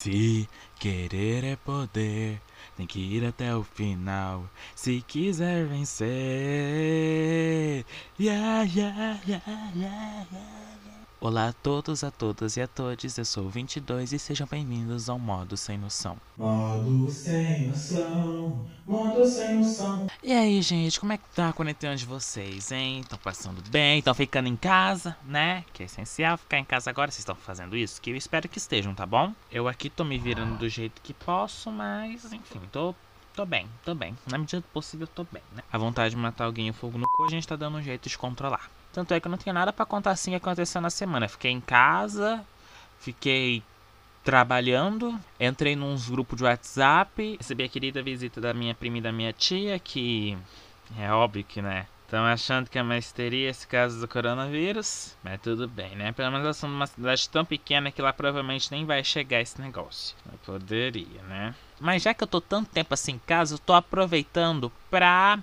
Se querer é poder, tem que ir até o final. Se quiser vencer. Yeah, yeah, yeah, yeah, yeah. Olá a todos, a todas e a todos, eu sou o 22 e sejam bem-vindos ao Modo Sem Noção. Modo sem noção, modo sem noção. E aí, gente, como é que tá a quarentena de vocês, hein? Estão passando bem? Estão ficando em casa, né? Que é essencial ficar em casa agora. Vocês estão fazendo isso? Que eu espero que estejam, tá bom? Eu aqui tô me virando do jeito que posso, mas enfim, tô tô bem, tô bem. Na medida do possível, tô bem, né? A vontade de matar alguém e fogo no cu, a gente tá dando um jeito de controlar. Tanto é que eu não tenho nada para contar assim que aconteceu na semana. Fiquei em casa, fiquei trabalhando, entrei num grupo de WhatsApp, recebi a querida visita da minha prima e da minha tia, que é óbvio que, né? Estão achando que é uma histeria esse caso do coronavírus, mas tudo bem, né? Pelo menos elas são uma cidade tão pequena que lá provavelmente nem vai chegar esse negócio. Eu poderia, né? Mas já que eu tô tanto tempo assim em casa, eu tô aproveitando pra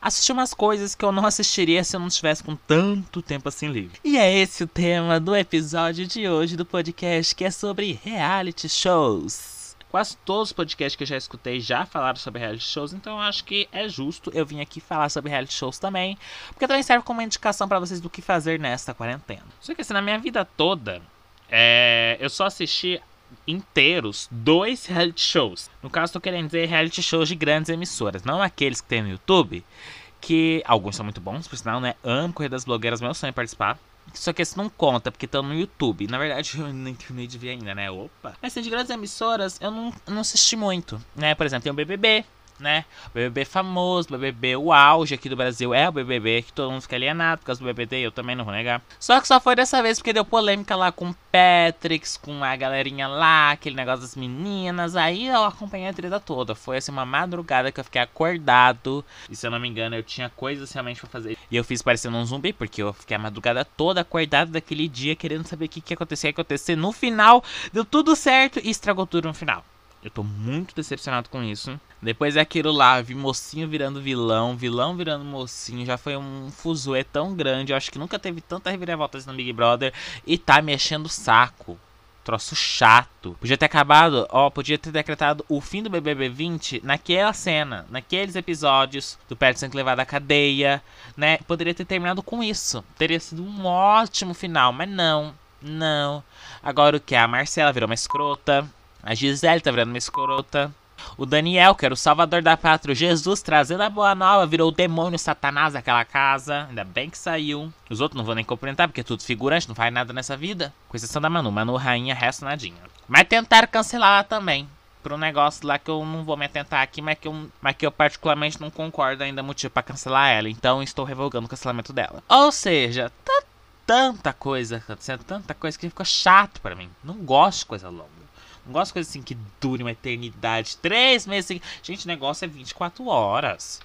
assistir umas coisas que eu não assistiria se eu não estivesse com tanto tempo assim livre. E é esse o tema do episódio de hoje do podcast, que é sobre reality shows. Quase todos os podcasts que eu já escutei já falaram sobre reality shows, então acho que é justo eu vir aqui falar sobre reality shows também, porque também serve como uma indicação para vocês do que fazer nesta quarentena. Só que assim, na minha vida toda, é, eu só assisti inteiros dois reality shows. No caso, estou querendo dizer reality shows de grandes emissoras, não aqueles que tem no YouTube, que alguns são muito bons, por sinal, né? Amo Corrida das Blogueiras, meu sonho é participar. Só que esse não conta, porque estão no YouTube. Na verdade, eu nem terminei de ver ainda, né? Opa! Mas assim, de grandes emissoras, eu não, não assisti muito, né? Por exemplo, tem o BBB, né? O BBB famoso, o BBB, o auge aqui do Brasil é o BBB, que todo mundo fica alienado por causa do BBB, eu também não vou negar. Só que só foi dessa vez porque deu polêmica lá com o Patrick, com a galerinha lá, aquele negócio das meninas. Aí eu acompanhei a treta toda. Foi assim uma madrugada que eu fiquei acordado. E se eu não me engano, eu tinha coisas realmente pra fazer. E eu fiz parecendo um zumbi, porque eu fiquei a madrugada toda acordado daquele dia, querendo saber o que, que ia acontecer, ia acontecer. No final, deu tudo certo e estragou tudo no final. Eu tô muito decepcionado com isso. Depois é aquilo lá, vi mocinho virando vilão, vilão virando mocinho. Já foi um fuzuê tão grande. Eu acho que nunca teve tanta reviravolta no Big Brother. E tá mexendo o saco. Troço chato. Podia ter acabado, ó, podia ter decretado o fim do BBB 20 naquela cena, naqueles episódios do Pet sendo levado à cadeia, né? Poderia ter terminado com isso. Teria sido um ótimo final, mas não, não. Agora o que? A Marcela virou uma escrota. A Gisele tá virando uma escrota. O Daniel, que era o salvador da pátria, Jesus trazendo a boa nova, virou o demônio satanás daquela casa. Ainda bem que saiu. Os outros não vão nem cumprimentar, porque é tudo figurante, não faz nada nessa vida. Com exceção da Manu. Manu, rainha, resto nadinha. Mas tentaram cancelar ela também. Por um negócio lá que eu não vou me atentar aqui, mas que eu, mas que eu particularmente não concordo ainda motivo para cancelar ela. Então estou revogando o cancelamento dela. Ou seja, tá tanta coisa acontecendo, tanta coisa que ficou chato para mim. Não gosto de coisa longa. Não gosto de coisa assim que dure uma eternidade. Três meses seguindo. Gente, o negócio é 24 horas.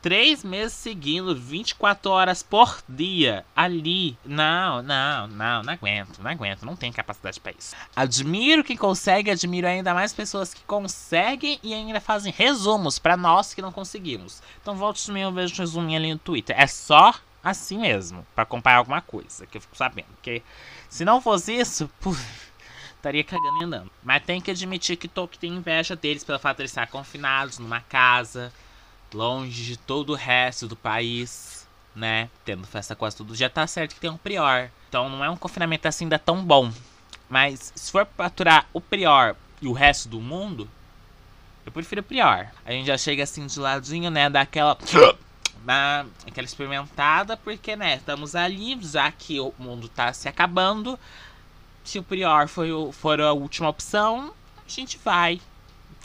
Três meses seguindo, 24 horas por dia, ali. Não, não, não, não aguento, não aguento, não tenho capacidade para isso. Admiro quem consegue, admiro ainda mais pessoas que conseguem e ainda fazem resumos para nós que não conseguimos. Então volte e eu vejo um resuminho ali no Twitter. É só assim mesmo, para acompanhar alguma coisa, que eu fico sabendo. Porque se não fosse isso, puf, estaria cagando e andando. Mas tem que admitir que Tolkien tem inveja deles pelo fato de eles estar confinados numa casa, longe de todo o resto do país, né? Tendo festa quase tudo. Já tá certo que tem um prior. Então não é um confinamento assim ainda tão bom. Mas se for pra aturar o prior e o resto do mundo, eu prefiro o prior. A gente já chega assim de ladinho, né? Daquela. Na, aquela experimentada, porque, né, estamos ali, já que o mundo tá se acabando, se o Prior foi for a última opção, a gente vai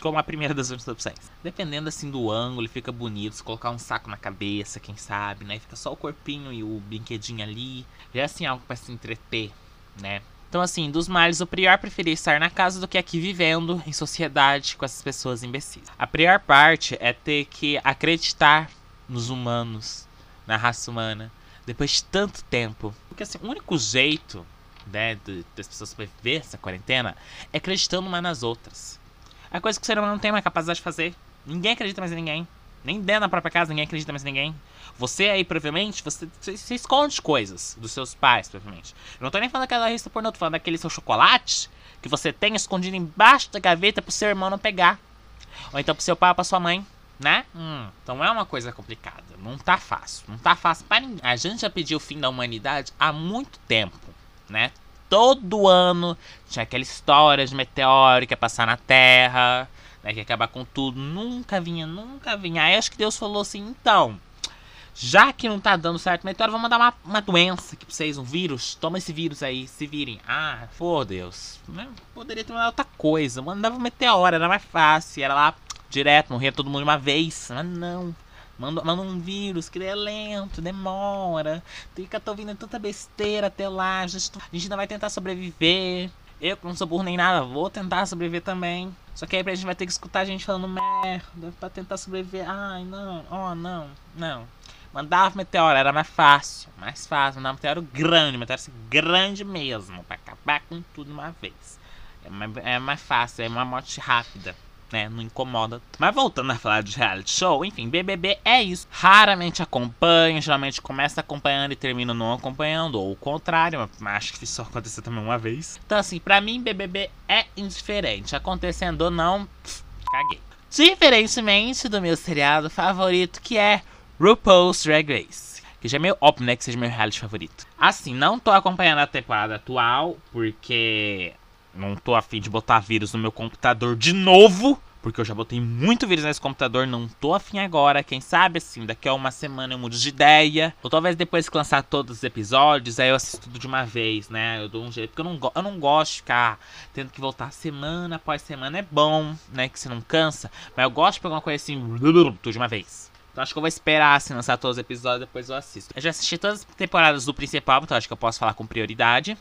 como a primeira das últimas opções. Dependendo assim do ângulo, fica bonito. Se colocar um saco na cabeça, quem sabe, né? Fica só o corpinho e o brinquedinho ali. É assim algo para se entreter, né? Então, assim, dos males, o Prior preferia estar na casa do que aqui vivendo em sociedade com essas pessoas imbecis. A pior parte é ter que acreditar nos humanos, na raça humana, depois de tanto tempo. Porque, assim, o único jeito né, das pessoas sobreviver essa quarentena é acreditando uma nas outras. A coisa que o ser humano não tem uma capacidade de fazer. Ninguém acredita mais em ninguém. Nem dentro da própria casa, ninguém acredita mais em ninguém. Você aí, provavelmente, você, você, você esconde coisas dos seus pais, provavelmente. Eu não tô nem falando daquela revista pornô, tô falando daquele seu chocolate que você tem escondido embaixo da gaveta pro seu irmão não pegar. Ou então pro seu pai ou pra sua mãe, né? Hum, então é uma coisa complicada. Não tá fácil. Não tá fácil para ninguém. A gente já pediu o fim da humanidade há muito tempo, né? Todo ano tinha aquela história de meteoro que ia passar na Terra, né? Que ia acabar com tudo. Nunca vinha, nunca vinha. Aí acho que Deus falou assim, então já que não tá dando certo meteoro, vou mandar uma, uma doença aqui pra vocês, um vírus. Toma esse vírus aí, se virem. Ah, por Deus. Poderia ter mandado outra coisa. Mandava um meteoro, era mais fácil. Era lá direto, morria todo mundo de uma vez. Mas não. Manda, manda um vírus que é lento, demora. Fica tô ouvindo tanta besteira até lá. A gente, a gente ainda vai tentar sobreviver. Eu, que não sou burro nem nada, vou tentar sobreviver também. Só que aí a gente vai ter que escutar a gente falando merda pra tentar sobreviver. Ai, não, oh, não, não. Mandava meteoro, era mais fácil. Mais fácil. Mandava meteoro grande, meteoro assim, grande mesmo. Pra acabar com tudo uma vez. É mais, é mais fácil, é uma morte rápida. Né, não incomoda. Mas voltando a falar de reality show, enfim, BBB é isso. Raramente acompanho, geralmente começa acompanhando e termino não acompanhando, ou o contrário, mas acho que isso aconteceu também uma vez. Então, assim, pra mim, BBB é indiferente. Acontecendo ou não, pff, caguei. Diferentemente do meu seriado favorito, que é RuPaul's Drag Race. Que já é meio óbvio, né, que seja meu reality favorito. Assim, não tô acompanhando a temporada atual, porque não tô afim de botar vírus no meu computador de novo. Porque eu já botei muito vírus nesse computador, não tô afim agora. Quem sabe, assim, daqui a uma semana eu mudo de ideia. Ou talvez depois que lançar todos os episódios, aí eu assisto tudo de uma vez, né? Eu dou um jeito. Porque eu não, eu não gosto de ficar tendo que voltar semana após semana. É bom, né? Que você não cansa. Mas eu gosto de pegar uma coisa assim, tudo de uma vez. Então acho que eu vou esperar assim, lançar todos os episódios depois eu assisto. Eu já assisti todas as temporadas do principal, então acho que eu posso falar com prioridade.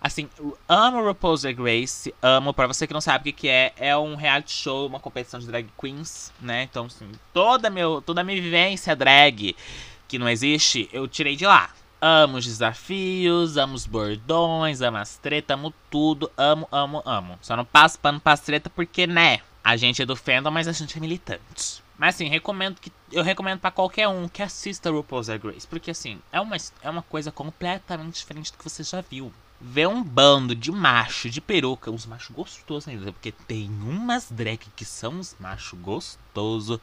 Assim, amo RuPaul's Drag Race, amo. Pra você que não sabe o que, é, é um reality show, uma competição de drag queens, né? Então, assim, toda, meu, toda a minha vivência drag que não existe, eu tirei de lá. Amo os desafios, amo os bordões, amo as tretas, amo tudo, amo, amo, amo. Só não passo pano pra treta porque, né? A gente é do fandom, mas a gente é militante. Mas assim, recomendo que eu recomendo para qualquer um que assista RuPaul's Drag Race, porque assim, é uma é uma coisa completamente diferente do que você já viu. Ver um bando de macho de peruca, uns machos gostosos ainda, porque tem umas drag que são uns machos gostosos.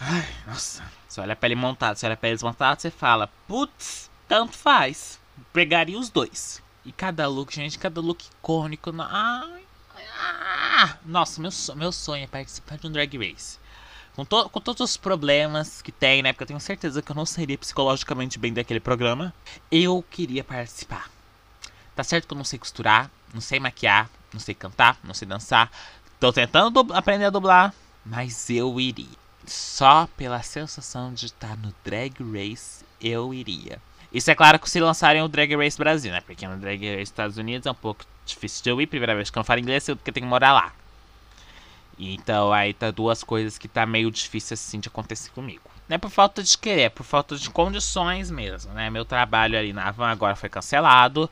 Ai, nossa. Você olha a pele montada, você olha a pele desmontada, você fala, putz, tanto faz. Pegaria os dois. E cada look, gente, cada look icônico. Ai, ah, nossa, meu, meu sonho é participar de um drag race. Com, to com todos os problemas que tem, né? Porque eu tenho certeza que eu não seria psicologicamente bem daquele programa. Eu queria participar. Tá certo que eu não sei costurar, não sei maquiar, não sei cantar, não sei dançar. Tô tentando aprender a dublar, mas eu iria. Só pela sensação de estar no Drag Race, eu iria. Isso é claro que se lançarem o Drag Race Brasil, né? Porque no Drag Race Estados Unidos é um pouco difícil de eu ir. Primeira vez que eu não falo inglês, porque eu tenho que morar lá. Então aí tá duas coisas que tá meio difícil assim de acontecer comigo. Não é por falta de querer, é por falta de condições mesmo, né? Meu trabalho ali na Avan agora foi cancelado.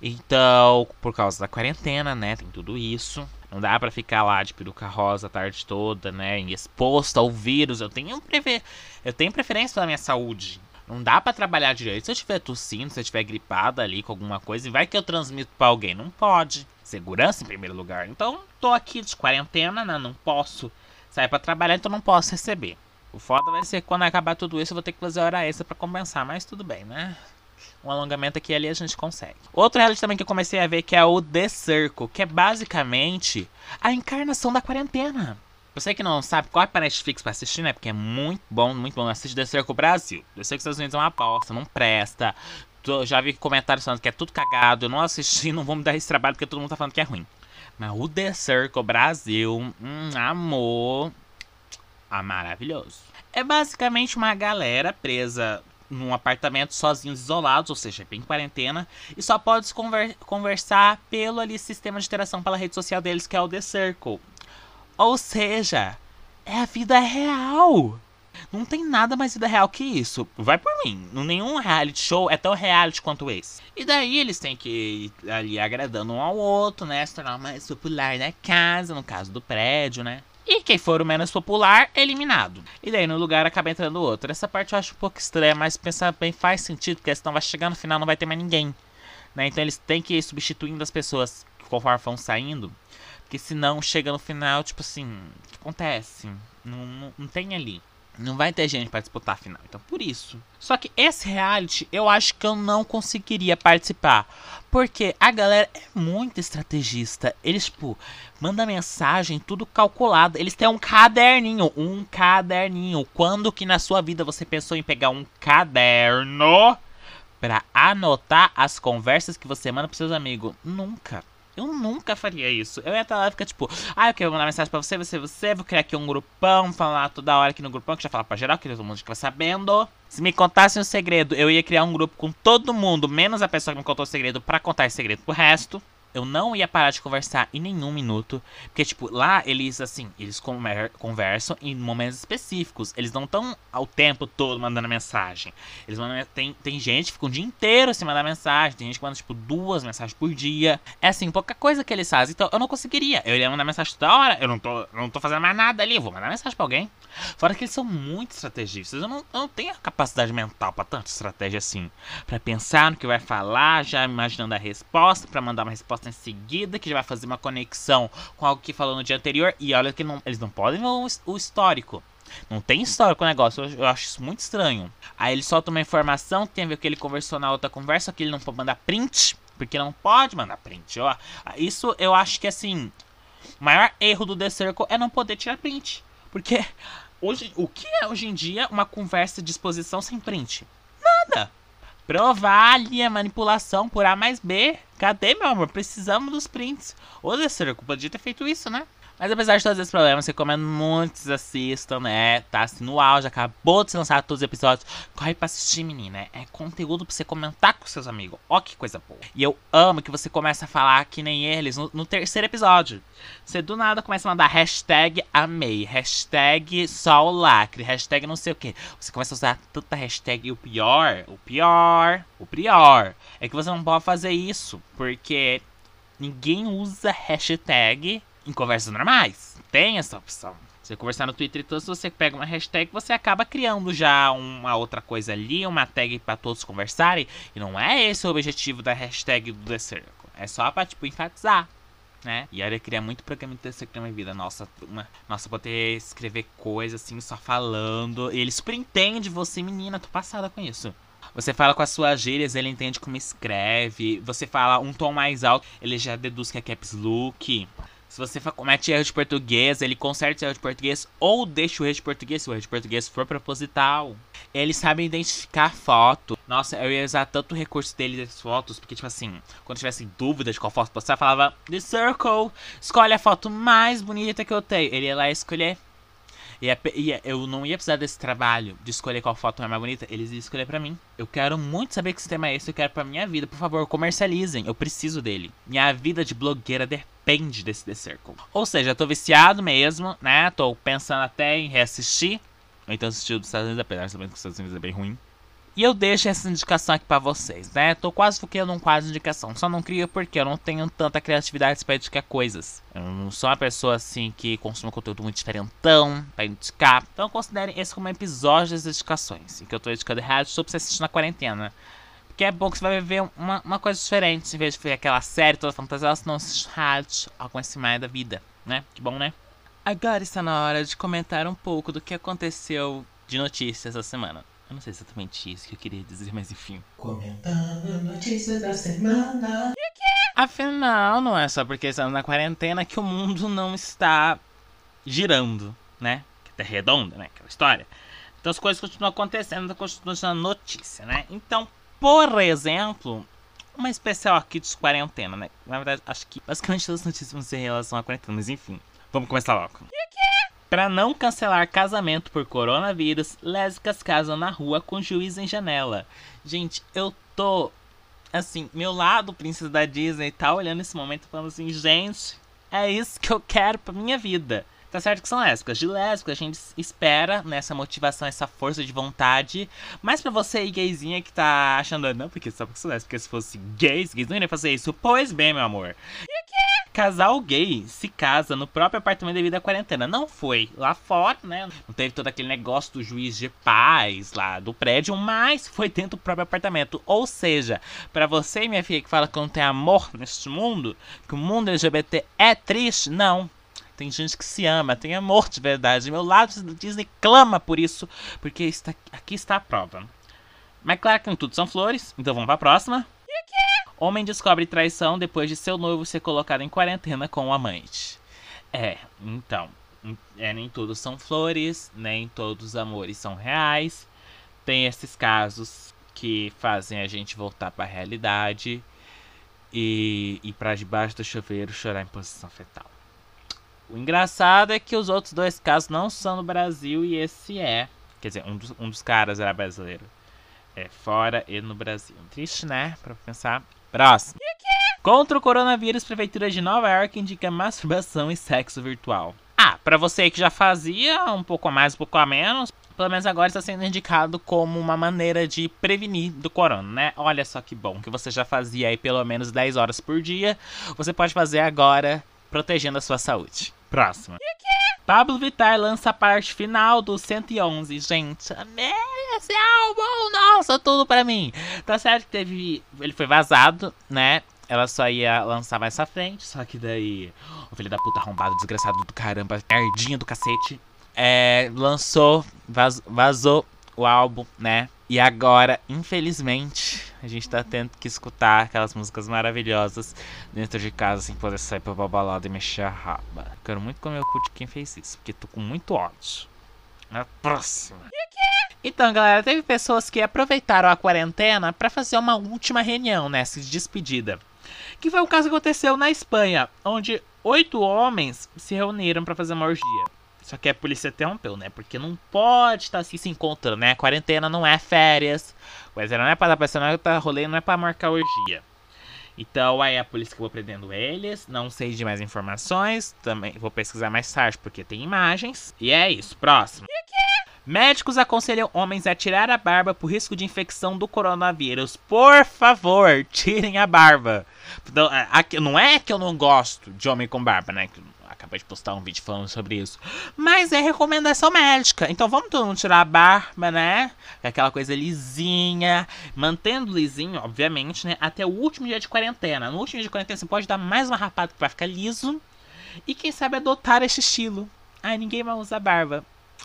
Então, por causa da quarentena, né? Tem tudo isso. Não dá para ficar lá de peruca rosa a tarde toda, né? Exposto ao vírus. Eu tenho, prefer... eu tenho preferência pela minha saúde. Não dá para trabalhar direito. Se eu estiver tossindo, se eu estiver gripada ali com alguma coisa, e vai que eu transmito para alguém. Não pode. Segurança em primeiro lugar. Então, tô aqui de quarentena, né? Não posso sair para trabalhar, então não posso receber. O foda vai ser que quando acabar tudo isso, eu vou ter que fazer hora extra para compensar. Mas tudo bem, né? Um alongamento aqui e ali a gente consegue. Outro reality também que eu comecei a ver que é o The Circle, que é basicamente a encarnação da quarentena. Você que não sabe, corre pra Netflix pra assistir, né? Porque é muito bom, muito bom. Assiste The Circle Brasil. The Circle Estados Unidos é uma aposta, não presta. Já vi comentários falando que é tudo cagado. Eu não assisti, não vou me dar esse trabalho porque todo mundo tá falando que é ruim. Mas o The Circle Brasil, hum, amor. Ah, maravilhoso. É basicamente uma galera presa num apartamento sozinhos, isolados, ou seja, bem quarentena, e só pode conver conversar pelo ali sistema de interação pela rede social deles, que é o The Circle. Ou seja, é a vida real. Não tem nada mais vida real que isso. Vai por mim. Nenhum reality show é tão reality quanto esse. E daí eles têm que ir ali agradando um ao outro, né? Se tornar mais popular na casa, no caso do prédio, né? E quem for o menos popular, eliminado. E daí no lugar acaba entrando outro. Essa parte eu acho um pouco estranha, mas pensar bem faz sentido, porque senão vai chegar no final não vai ter mais ninguém. Né? Então eles têm que ir substituindo as pessoas conforme vão saindo. Porque senão chega no final, tipo assim, o que acontece? Não, não, não tem ali. Não vai ter gente para disputar a final. Então, por isso. Só que esse reality, eu acho que eu não conseguiria participar. Porque a galera é muito estrategista. Eles, tipo, mandam mensagem, tudo calculado. Eles têm um caderninho. Um caderninho. Quando que na sua vida você pensou em pegar um caderno para anotar as conversas que você manda pros seus amigos? Nunca. Eu nunca faria isso. Eu ia estar lá e ficar tipo, ah, eu quero mandar mensagem pra você, você, você, vou criar aqui um grupão, falar toda hora aqui no grupão, que já fala pra geral, que todo mundo fica sabendo. Se me contassem um segredo, eu ia criar um grupo com todo mundo, menos a pessoa que me contou o segredo, pra contar esse segredo pro resto eu não ia parar de conversar em nenhum minuto. Porque, tipo, lá eles, assim, eles conversam em momentos específicos. Eles não estão ao tempo todo mandando mensagem. Eles mandam. Tem, tem gente que fica um dia inteiro sem mandar mensagem. Tem gente que manda, tipo, duas mensagens por dia. É assim, pouca coisa que eles fazem. Então, eu não conseguiria. Eu iria mandar mensagem toda hora. Eu não tô, não tô fazendo mais nada ali. Eu vou mandar mensagem pra alguém. Fora que eles são muito estrategistas. Eu não, eu não tenho a capacidade mental para tanta estratégia assim. para pensar no que vai falar, já imaginando a resposta, para mandar uma resposta em seguida, que já vai fazer uma conexão com algo que falou no dia anterior. E olha que não, eles não podem ver o, o histórico. Não tem histórico o negócio, eu, eu, acho isso muito estranho. Aí ele solta uma informação, tem a ver com que ele conversou na outra conversa, que ele não pode mandar print, porque não pode mandar print. Ó. Isso eu acho que assim, o maior erro do The Circle é não poder tirar print. Porque hoje, o que é hoje em dia uma conversa de exposição sem print? Nada. Provar ali a manipulação por A mais B. Cadê, meu amor? Precisamos dos prints. Ô, Descer, podia ter feito isso, né? Mas apesar de todos esses problemas, recomendo muito assistam, né? Tá assim no auge, acabou de ser lançado todos os episódios. Corre pra assistir, menina. É conteúdo pra você comentar com seus amigos. Ó, que coisa boa. E eu amo que você começa a falar que nem eles no, no terceiro episódio. Você do nada começa a mandar hashtag amei, hashtag só o lacre, hashtag não sei o que. Você começa a usar tanta hashtag e o pior, o pior, o pior é que você não pode fazer isso, porque ninguém usa hashtag em conversas normais. Tem essa opção. Você conversar no Twitter e tudo, se você pega uma hashtag, você acaba criando já uma outra coisa ali, uma tag para todos conversarem. E não é esse o objetivo da hashtag do The Circle. É só pra, tipo, enfatizar. Né? E aí eu queria muito programa de terceiro na minha vida. Nossa, uma, nossa, poder escrever coisa assim, só falando. E ele super entende você, menina. Tô passada com isso. Você fala com as suas gírias, ele entende como escreve. Você fala um tom mais alto, ele já deduz que é caps look. Se você comete erro de português, ele conserta o erro de português ou deixa o erro de português se o erro de português for proposital. Eles sabem identificar foto. Nossa, eu ia usar tanto o recurso dele das fotos, porque, tipo assim, quando tivesse dúvida de qual foto postar, falava The Circle, escolhe a foto mais bonita que eu tenho. Ele ia lá escolher. E eu não ia precisar desse trabalho de escolher qual foto é mais bonita. Eles iam escolher pra mim. Eu quero muito saber que sistema é esse. Eu quero pra minha vida. Por favor, comercializem. Eu preciso dele. Minha vida de blogueira depende desse The Circle. Ou seja, eu tô viciado mesmo, né? Tô pensando até em reassistir. Ou então assistir o dos Estados Unidos, apesar de saber que os Estados Unidos é bem ruim. E eu deixo essa indicação aqui para vocês, né? Tô quase criando um quadro de indicação. Só não crio porque eu não tenho tanta criatividade para indicar coisas. Eu não sou uma pessoa assim que consome conteúdo muito diferentão para indicar. Então considerem esse como um episódio das indicações. Em que eu tô indicando rádio pra você assistir na quarentena. Porque é bom que você vai ver uma, uma coisa diferente. Em vez de ver aquela série toda fantasiosa, não assiste rádio, algo assim mais da vida, né? Que bom, né? Agora está na hora de comentar um pouco do que aconteceu de notícias essa semana. Eu não sei exatamente isso que eu queria dizer, mas enfim. Comentando notícias da semana. Afinal, não é só porque estamos na quarentena que o mundo não está girando, né? Que é redonda, né? Aquela história. Então as coisas continuam acontecendo, continuam sendo notícia, né? Então, por exemplo, uma especial aqui de quarentena, né? Na verdade, acho que basicamente todas as notícias vão ser em relação à quarentena, mas enfim. Vamos começar logo. Para não cancelar casamento por coronavírus, lésbicas casam na rua com juiz em janela. Gente, eu tô. Assim, meu lado princesa da Disney tá olhando esse momento falando assim: gente, é isso que eu quero pra minha vida. Tá certo que são lésbicas. De lésbicas a gente espera nessa motivação, essa força de vontade. Mas pra você aí, gayzinha, que tá achando, não, porque só porque sou lésbica, se fosse gays, gays não iriam fazer isso. Pois bem, meu amor. Casal gay se casa no próprio apartamento devido à quarentena. Não foi lá fora, né? Não teve todo aquele negócio do juiz de paz lá do prédio, mas foi dentro do próprio apartamento. Ou seja, para você, minha filha, que fala que não tem amor neste mundo, que o mundo LGBT é triste, não. Tem gente que se ama, tem amor de verdade. Meu lado do Disney clama por isso, porque está, aqui está a prova. Mas claro que não tudo são flores, então vamos pra próxima. Homem descobre traição depois de seu noivo ser colocado em quarentena com o amante. É, então, é, nem tudo são flores, nem todos os amores são reais. Tem esses casos que fazem a gente voltar para a realidade e ir para debaixo do chuveiro chorar em posição fetal. O engraçado é que os outros dois casos não são no Brasil e esse é. Quer dizer, um dos, um dos caras era brasileiro. É fora e no Brasil. Triste, né? Pra pensar. Próximo. Contra o coronavírus, Prefeitura de Nova York indica masturbação e sexo virtual. Ah, para você que já fazia um pouco a mais, um pouco a menos, pelo menos agora está sendo indicado como uma maneira de prevenir do corona, né? Olha só que bom que você já fazia aí pelo menos 10 horas por dia, você pode fazer agora protegendo a sua saúde. Próxima. Pablo Vittar lança a parte final do 111. Gente, amei esse álbum! Nossa, tudo pra mim! Tá certo que teve. Ele foi vazado, né? Ela só ia lançar mais pra frente. Só que daí. O filho da puta arrombado, desgraçado do caramba, merdinha do cacete. É, lançou, vaz, vazou o álbum, né? E agora, infelizmente, a gente tá tendo que escutar aquelas músicas maravilhosas dentro de casa sem poder sair pra balada e mexer a raba. Quero muito comer o cu de quem fez isso, porque tô com muito ódio. Na próxima. Então, galera, teve pessoas que aproveitaram a quarentena para fazer uma última reunião, né? Se despedida. Que foi o caso que aconteceu na Espanha, onde oito homens se reuniram para fazer uma orgia. Só que a polícia interrompeu, né? Porque não pode estar assim se encontrando, né? Quarentena não é férias. Quarentena não é pra dar pra não é pra rolê, não é pra marcar orgia. Então aí a polícia acabou prendendo eles. Não sei de mais informações. Também vou pesquisar mais tarde porque tem imagens. E é isso. Próximo. Médicos aconselham homens a tirar a barba por risco de infecção do coronavírus. Por favor, tirem a barba. Não, não é que eu não gosto de homem com barba, né? Acabei de postar um vídeo falando sobre isso. Mas é recomendação médica. Então vamos todo mundo tirar a barba, né? Aquela coisa lisinha. Mantendo lisinho, obviamente, né? Até o último dia de quarentena. No último dia de quarentena você pode dar mais uma rapada pra ficar liso. E quem sabe adotar esse estilo. Ai, ninguém vai usar barba.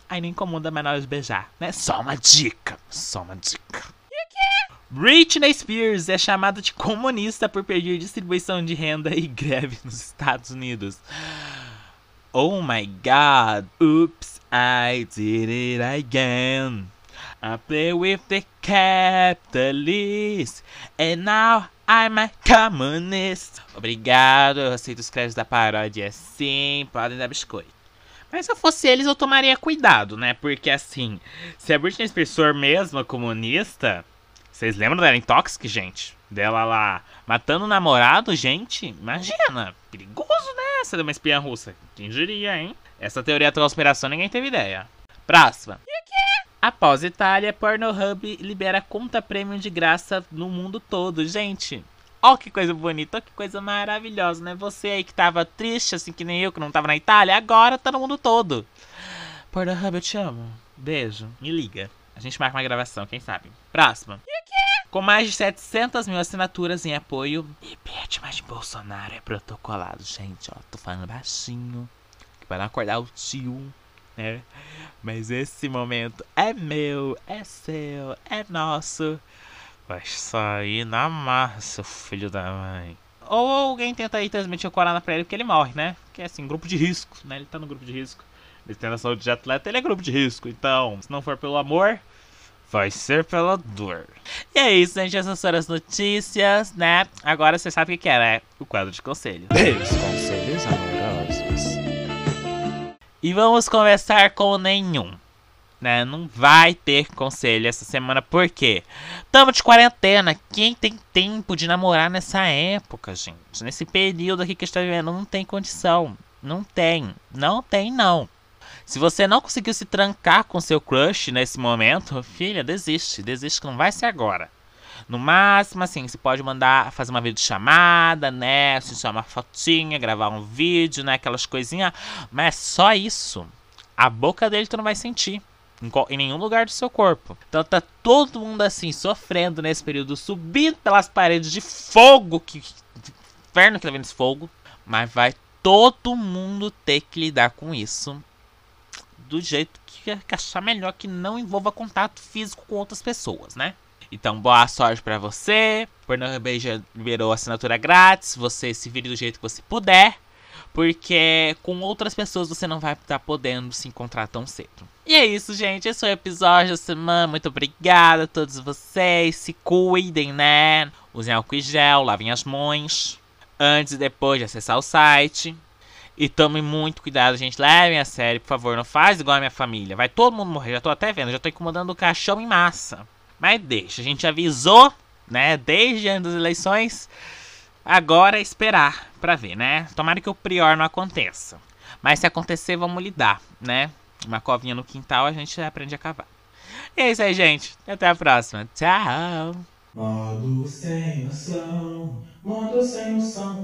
Ai, não incomoda mais na hora de beijar, né? Só uma dica. Só uma dica. Britney Spears é chamada de comunista por pedir distribuição de renda e greve nos Estados Unidos. Oh my god, oops, I did it again. I play with the capitalists, and now I'm a communist. Obrigado, eu aceito os créditos da paródia. Sim, podem dar biscoito. Mas se eu fosse eles, eu tomaria cuidado, né? Porque assim, se a Britney Spears for mesmo comunista, vocês lembram dela em Toxic, gente? Dela lá matando o namorado, gente? Imagina, perigoso, né? Essa de uma espiã russa. Quem diria, hein? Essa teoria da conspiração ninguém teve ideia. Próxima. Após Itália, Pornhub libera conta premium de graça no mundo todo, gente. Ó que coisa bonita, ó que coisa maravilhosa, né? Você aí que tava triste, assim que nem eu, que não tava na Itália, agora tá no mundo todo. Pornhub, eu te amo. Beijo. Me liga. A gente marca uma gravação, quem sabe. Próxima. Com mais de 700 mil assinaturas em apoio, impeachment de Bolsonaro é protocolado. Gente, ó, tô falando baixinho. Para não acordar o tio, né? Mas esse momento é meu, é seu, é nosso. Vai sair na massa, filho da mãe. Ou alguém tenta aí transmitir o corona pra ele porque ele morre, né? Que é assim, grupo de risco, né? Ele tá no grupo de risco. Ele tem a saúde de atleta, ele é grupo de risco. Então, se não for pelo amor, Vai ser pela dor. E é isso, gente. Essas foram as notícias, né? Agora você sabe o que é, né? O quadro de conselhos. Meus conselhos amorosos. E vamos conversar com nenhum. Né? Não vai ter conselho essa semana, por quê? Tamo de quarentena. Quem tem tempo de namorar nessa época, gente? Nesse período aqui que está vivendo, não tem condição. Não tem. Não tem, não. Se você não conseguiu se trancar com seu crush nesse momento, filha, desiste. Desiste que não vai ser agora. No máximo, assim, você pode mandar fazer uma videochamada, né? Assistir uma fotinha, gravar um vídeo, né? Aquelas coisinhas. Mas só isso. A boca dele tu não vai sentir. Em nenhum lugar do seu corpo. Então tá todo mundo assim, sofrendo nesse período, subindo pelas paredes de fogo. Que, que inferno que tá vendo esse fogo. Mas vai todo mundo ter que lidar com isso. Do jeito que, que achar melhor, que não envolva contato físico com outras pessoas, né? Então, boa sorte pra você. Pornhub já liberou assinatura grátis. Você se vire do jeito que você puder. Porque com outras pessoas você não vai estar podendo se encontrar tão cedo. E é isso, gente. Esse foi o episódio da semana. Muito obrigada a todos vocês. Se cuidem, né? Usem álcool e gel, lavem as mãos. Antes e depois de acessar o site. E tomem muito cuidado, gente. Levem a sério, por favor. Não faz igual a minha família. Vai todo mundo morrer. Já tô até vendo. Já tô incomodando o caixão em massa. Mas deixa. A gente avisou, né? Desde antes das eleições. Agora é esperar pra ver, né? Tomara que o prior não aconteça. Mas se acontecer, vamos lidar, né? Uma covinha no quintal a gente aprende a cavar. E é isso aí, gente. Até a próxima. Tchau. Modo sem noção, modo sem noção.